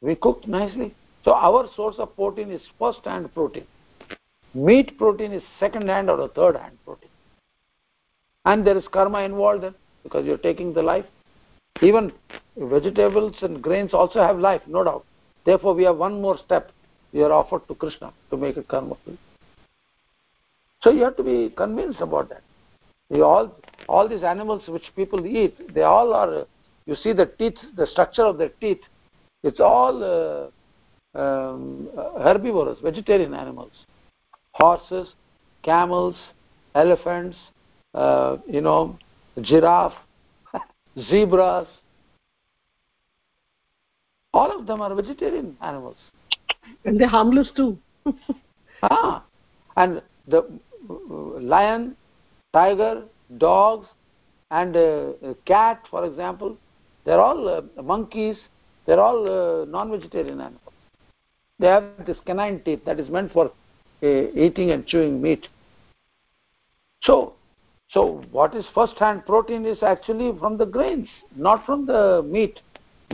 we cook nicely. So our source of protein is first hand protein. Meat protein is second hand or a third hand protein. And there is karma involved then because you're taking the life. Even vegetables and grains also have life no doubt. Therefore we have one more step. We are offered to krishna to make it karma. Free so you have to be convinced about that you all all these animals which people eat they all are you see the teeth the structure of their teeth it's all uh, um, herbivorous vegetarian animals. Horses camels elephants uh, you know giraffe [LAUGHS] zebras. All of them are vegetarian animals. And they're harmless too. [LAUGHS] Ah and the uh, lion tiger dogs and uh, cat for example they're all uh, monkeys they're all uh, non vegetarian animals. They have this canine teeth that is meant for uh, eating and chewing meat. So so what is first hand protein is actually from the grains not from the meat.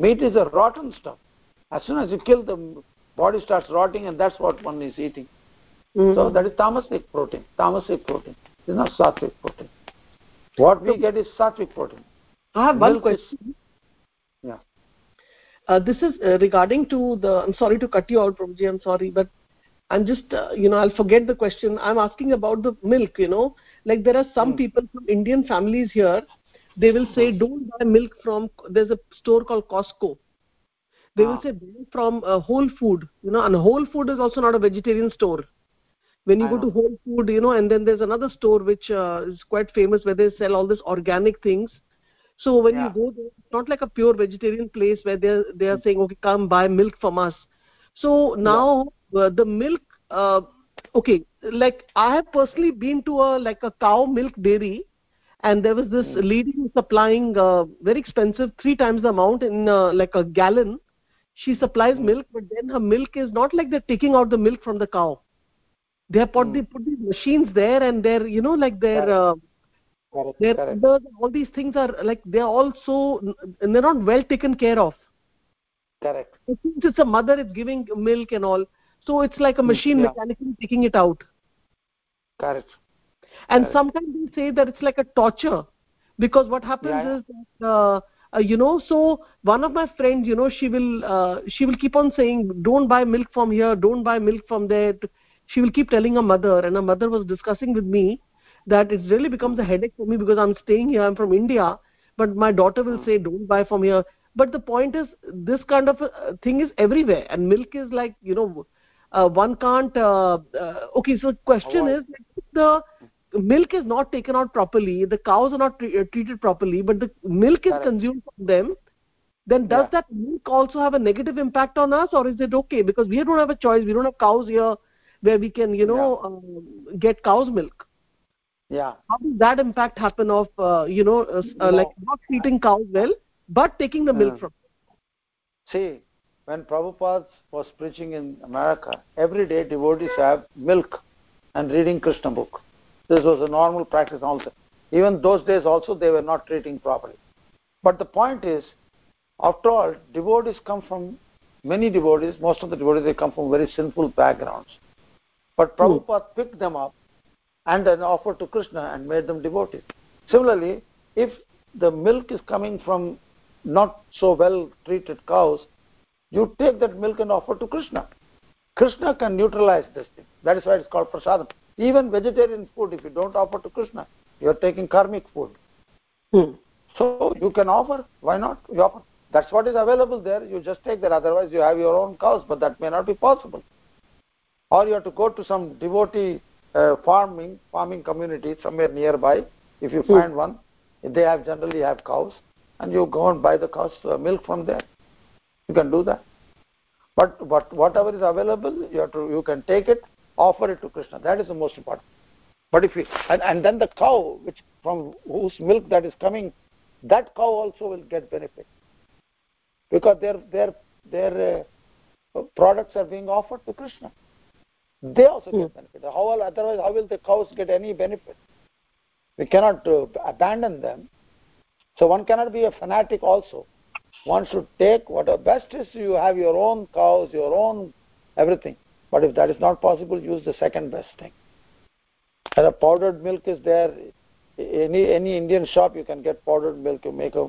Meat is a rotten stuff. As soon as you kill the body starts rotting and that's what one is eating. Mm -hmm. so that is tamasic protein tamasic protein it's not sattvic protein what? We get is sattvic protein i have one question. Yeah. Uh, this is uh, regarding to the i'm sorry to cut you out prabhuji i'm sorry but i'm just uh, you know i'll forget the question. I'm asking about the milk you know. Like there are some mm. people from indian families here they will say don't buy milk from there's a store called costco. They will ah. say buy from uh, whole food. You know and whole food is also not a vegetarian store when you I go know. to whole food you know and then there's another store which uh, is quite famous where they sell all these organic things so when yeah. you go there it's not like a pure vegetarian place where they they are saying okay come buy milk from us so now yeah. uh, the milk uh, okay like i have personally been to a like a cow milk dairy and there was this mm. lady supplying uh, very expensive three times the amount in uh, like a gallon she supplies mm. milk but then her milk is not like they're taking out the milk from the cow they have put, mm. the, put these machines there and they're you know like they're uh, correct, their correct. all these things are like they're also they're not well taken care of correct since it's a mother it's giving milk and all so it's like a machine yeah. mechanically taking it out correct and correct. sometimes they say that it's like a torture because what happens yeah, is that uh, uh, you know so one of my friends you know she will uh, she will keep on saying don't buy milk from here don't buy milk from there she will keep telling her mother and her mother was discussing with me that it really becomes a headache for me because i'm staying here i'm from india but my daughter will say don't buy from here. But the point is this kind of thing is everywhere and milk is like you know uh, one can't uh, uh, okay so question is if the milk is not taken out properly the cows are not uh, treated properly but the milk is consumed from them then does yeah. that milk also have a negative impact on us or is it okay? Because we don't have a choice we don't have cows here where we can you know yeah. Um, get cow's milk yeah how does that impact happen of uh, you know uh, uh, no. like not treating cows well but taking the milk from them see when Prabhupada was preaching in America, every day devotees have milk and reading Krishna book. This was a normal practice also. Even those days also they were not treating properly. But the point is, after all, devotees come from many devotees, most of the devotees they come from very sinful backgrounds. But hmm. Prabhupada hmm. picked them up and then offered to Krishna and made them devotees. Similarly, if the milk is coming from not so well treated cows, you take that milk and offer to Krishna. Krishna can neutralize this thing. That is why it's called prasadam. Even vegetarian food, if you don't offer to Krishna, you are taking karmic food. Hmm. So you can offer. Why not? You offer. That's what is available there. You just take that. Otherwise, you have your own cows, but that may not be possible. Or you have to go to some devotee uh, farming farming community somewhere nearby. If you find one, they have generally have cows, and you go and buy the cows uh, milk from there. You can do that. But but whatever is available, you have to you can take it, offer it to Krishna. That is the most important. But if you and, and then the cow, which from whose milk that is coming, that cow also will get benefit because their their their uh, products are being offered to Krishna. They also get benefit. How will, otherwise how will the cows get any benefit? We cannot uh, abandon them. So one cannot be a fanatic also. One should take whatever best is you have your own cows, your own everything. But if that is not possible, use the second best thing. And a powdered milk is there. Any any Indian shop you can get powdered milk. You make a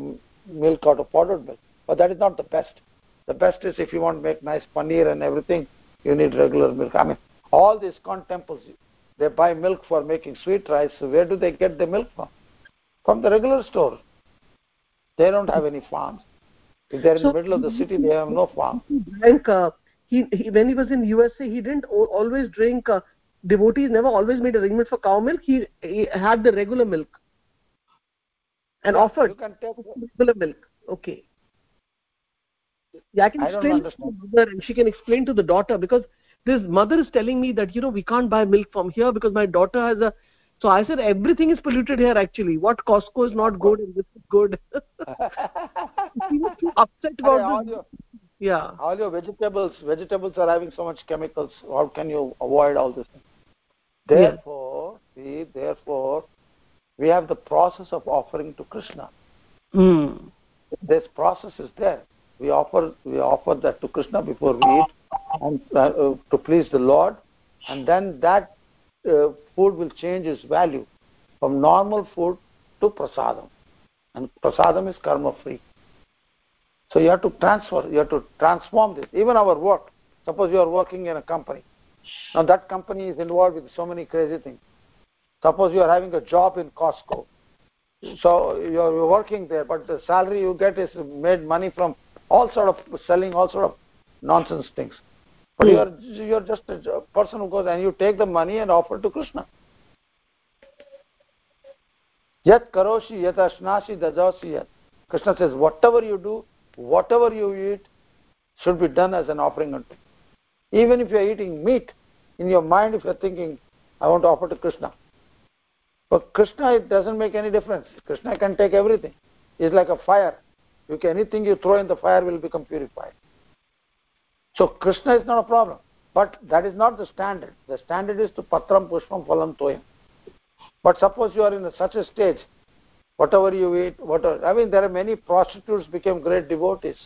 milk out of powdered milk. But that is not the best. The best is if you want to make nice paneer and everything, you need regular milk. I mean, all these con temples, they buy milk for making sweet rice. So where do they get the milk from? From the regular store. They don't have any farms. If they're in the middle of the city, they have no farm. Drank, uh, he, he, when he was in USA, he didn't always drink. Uh, devotees never always made arrangement for cow milk. He, he had the regular milk and Yeah, offered You can take. regular milk. Okay. Yeah, I can I explain to the mother and she can explain to the daughter because this mother is telling me that you know we can't buy milk from here because my daughter has a so i said everything is polluted here actually what costco is not good and this is good [LAUGHS] she was too upset all, about this your, yeah all your vegetables, vegetables are having so much chemicals. How can you avoid all this? Yeah. Therefore, see, therefore, we have the process of offering to Krishna. Hmm. This process is there. We offer, we offer that to Krishna before we eat, and uh, uh, to please the Lord, and then that uh, food will change its value from normal food to prasadam, and prasadam is karma free. So you have to transfer, you have to transform this. Even our work. Suppose you are working in a company. Now that company is involved with so many crazy things. Suppose you are having a job in Costco. So you are working there, but the salary you get is made money from all sort of selling all sort of nonsense things. But you hmm. are you are just a person who goes and you take the money and offer to Krishna. Yat karoshi yat ashnashi dajasi yat. Krishna says, whatever you do, whatever you eat, should be done as an offering unto. Even if you are eating meat, in your mind, if you are thinking, I want to offer to Krishna. But Krishna, it doesn't make any difference. Krishna can take everything. It's like a fire. You can, anything you throw in the fire will become purified. So Krishna is not a problem. But that is not the standard. The standard is to patram pushpam phalam toyam. But suppose you are in a, such a stage, whatever you eat, whatever. I mean, there are many prostitutes became great devotees.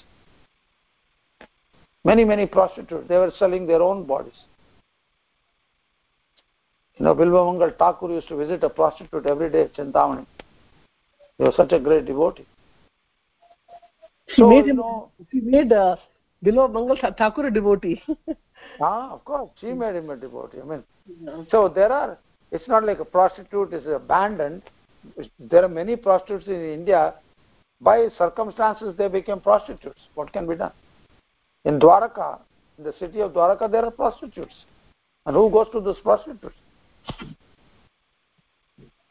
Many, many prostitutes. They were selling their own bodies. You know, Bilva Mangal Thakur used to visit a prostitute every day, Chintamani. He was such a great devotee. She So, made him know- she made uh, Bilva Mangal Thakur a devotee [LAUGHS] Ah, of course, she made him a devotee. I mean, so there are. It's not like a prostitute is abandoned. There are many prostitutes in India. By circumstances, they became prostitutes. What can be done? In Dwaraka, in the city of Dwaraka, there are prostitutes. And who goes to those prostitutes?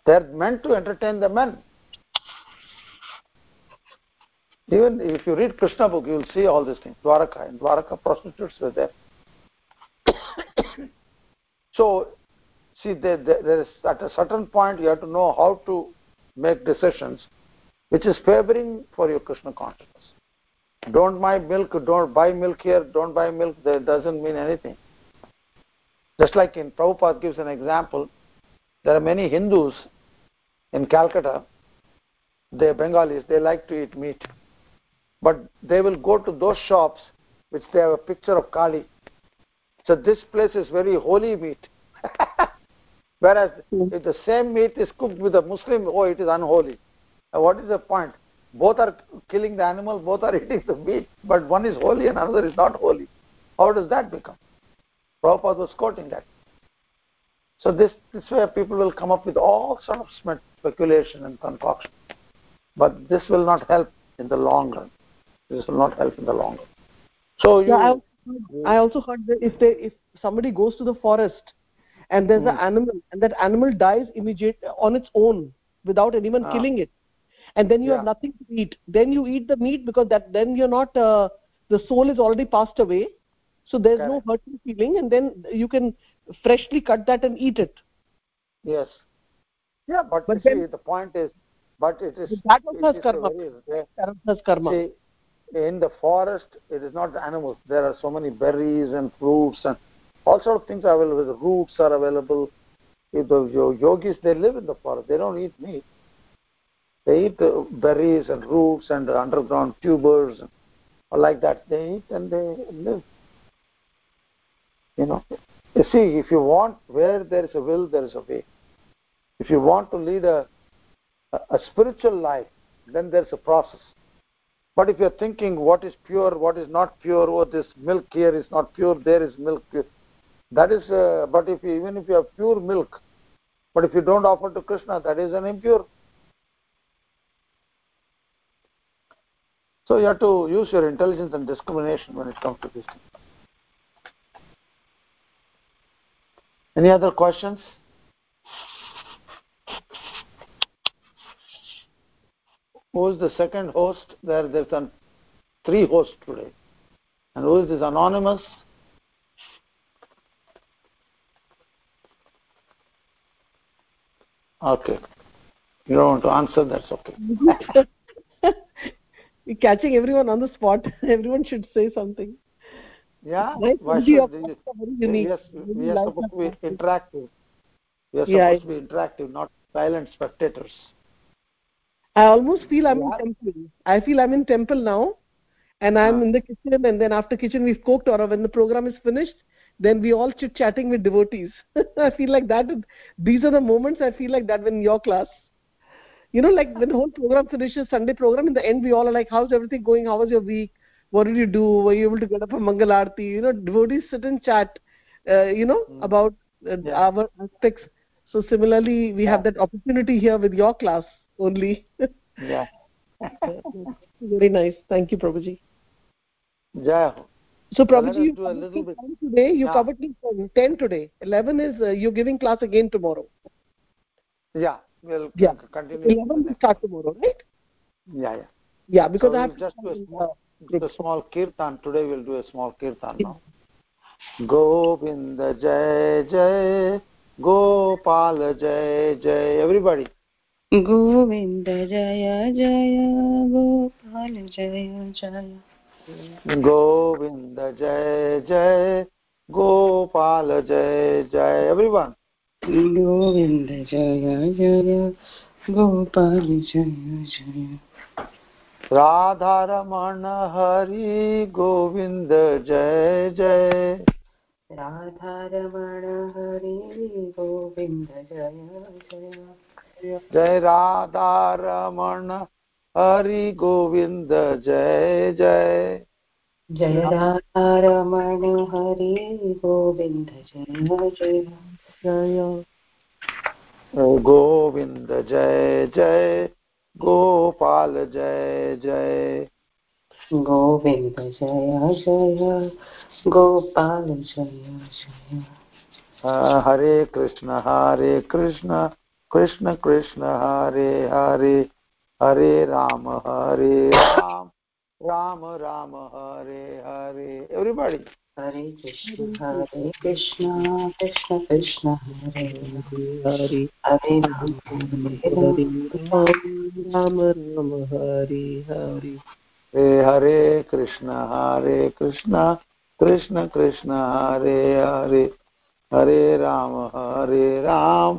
They're meant to entertain the men. Even if you read Krishna book, you will see all these things. Dwaraka. and Dwaraka, prostitutes were there. [COUGHS] so, see, there, there, there is at a certain point you have to know how to make decisions which is favoring for your Krishna consciousness. Don't buy milk, don't buy milk here, don't buy milk, that doesn't mean anything. Just like in Prabhupada gives an example, there are many Hindus in Calcutta, they're Bengalis, they like to eat meat. But they will go to those shops which they have a picture of Kali. So this place is very holy meat. [LAUGHS] Whereas hmm. if the same meat is cooked with a Muslim, oh, it is unholy. Now, what is the point? Both are killing the animal, both are [LAUGHS] eating the meat, but one is holy and another is not holy. How does that become? Prabhupada was quoting that. So this, this way people will come up with all sort of spe- speculation and concoction. but this will not help in the long run this will not help in the long run so you, yeah, I, I also heard that if they if somebody goes to the forest and there's an Hmm. animal and that animal dies immediate on its own without anyone Ah. killing it and then you have nothing to eat then you eat the meat because that then you're not uh, the soul is already passed away so there's no Correct. hurting feeling and then you can freshly cut that and eat it yes yeah but, But see then- the point is but it is that also has karma. very Karma karma See, in the forest, it is not the animals. There are so many berries and fruits and all sort of things are available. The roots are available. If the yogis, they live in the forest. They don't eat meat. They eat the berries and roots and underground tubers like that. They eat and they live. You know. You see, if you want, where there is a will, there is a way. If you want to lead a, a, a spiritual life, then there's a process. But if you're thinking what is pure, what is not pure, oh, this milk here is not pure, there is milk that is. Uh, but if you, even if you have pure milk, but if you don't offer to Krishna, that is an impure. So you have to use your intelligence and discrimination when it comes to this. Any other questions? Who is the second host? There, there's an, three hosts today. And who is this anonymous? Okay. You don't want to answer, that's okay. [LAUGHS] You're catching everyone on the spot [LAUGHS] everyone should say something Yeah? Why should thoughts you? unique. Yes, we are supposed to be interactive. We are Yeah, supposed to be interactive, not silent spectators. I almost feel I'm Yeah. in temple. I feel I'm in temple now, and I'm in the kitchen. And then after kitchen, we've cooked, or when the program is finished, then we all chit chatting with devotees. [LAUGHS] I feel like that. These are the moments I feel like that when your class. You know, like when the whole program finishes, Sunday program, in the end, we all are like, "How's everything going? How was your week? What did you do? Were you able to get up for Mangal Aarti?" You know, devotees sit and chat. Uh, you know Mm. about uh, Yeah. our aspects. So similarly, we have that opportunity here with your class only. Yeah. [LAUGHS] Very nice. Thank you, Prabhuji. Ho. So, Prabhuji, you do a covered little bit- 10 today. You Yeah. covered till 10 today. 11 is uh, you're giving class again tomorrow. Yeah, we'll Yeah. continue. 11 will start tomorrow, right? Yeah, yeah. Yeah, because So I have just do a uh, small, a small kirtan. Today we'll do a small kirtan now. Govinda Jai Jai, Gopal Jai Jai. Everybody. Govind जय जय गोपाल जय जय। गोविंद जय जय गोपाल जय जय। Everyone Govind जय जय गोपाल जय जय। राधा राधारमण हरि गोविंद जय जय। राधा राधारमण हरि गोविंद जय जय। जय राधा रमण हरि गोविंद जय जय। जय राधा रमण हरि गोविंद जय जय। जय गोविंद जय जय। गोपाल जय जय। गोविंद जय जय। गोपाल जय जय। हाँ, हरे कृष्ण हरे कृष्ण। कृष्ण कृष्ण हरे हरे हरे राम हरे राम राम राम हरे हरे। एवरीबॉडी हरे कृष्ण हरे कृष्ण कृष्ण कृष्ण हरे हरे। हरे राम राम राम हरे। हरे हरे कृष्ण हरे कृष्ण कृष्ण कृष्ण हरे हरे। हरे राम हरे राम।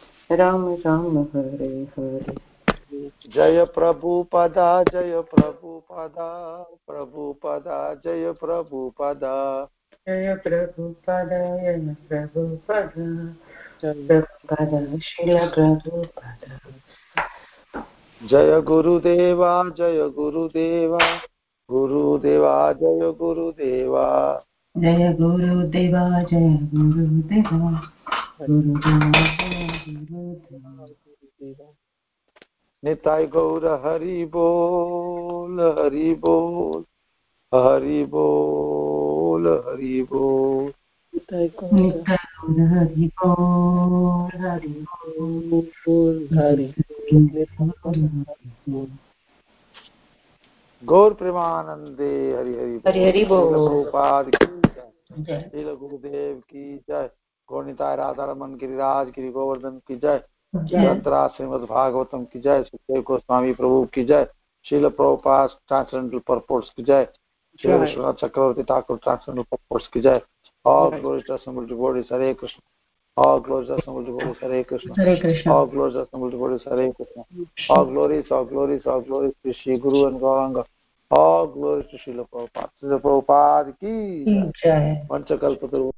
राम राम हरे हरे। जय प्रभुपदा जय प्रभुपदा प्रभुपदा जय प्रभुपदा जय प्रभुपद जय प्रभुपद शिल प्रभुपद जय गुरुदेवा जय गुरुदेवा गुरुदेवा जय गुरुदेवा जय गुरुदेवा। जय गुरुदेवा। गुरुदेवा जय गुरुदेवा। निताय गौर हरि बोल हरि बोल हरि बोल हरि बोल। नित्य गौर हरि बोल हरि बोल। हरि गौर प्रेमानंदे हरि हरि हरि हरि बोल। की जय। जय गुरुदेव की जय। गोणिताय राधारमन गिरिराज गिरि गोवर्धन की जय। जयंत्रा श्रीमद भागवतम की जय। सुखदेव गोस्वामी प्रभु की जय। शील प्रभुपास की जय। श्री चक्रवर्ती ठाकुर ट्रांसजेंडल परपोर्ट्स की जय। All glory to assemble to Krishna all glory to assemble to Hare Krishna all glory to assemble to Hare Krishna all glory all glory all glory to Shri Guru and Gauranga all glory to Shri Prabhupada Shri Prabhupada की पंचकल्प पंचकल्पतरु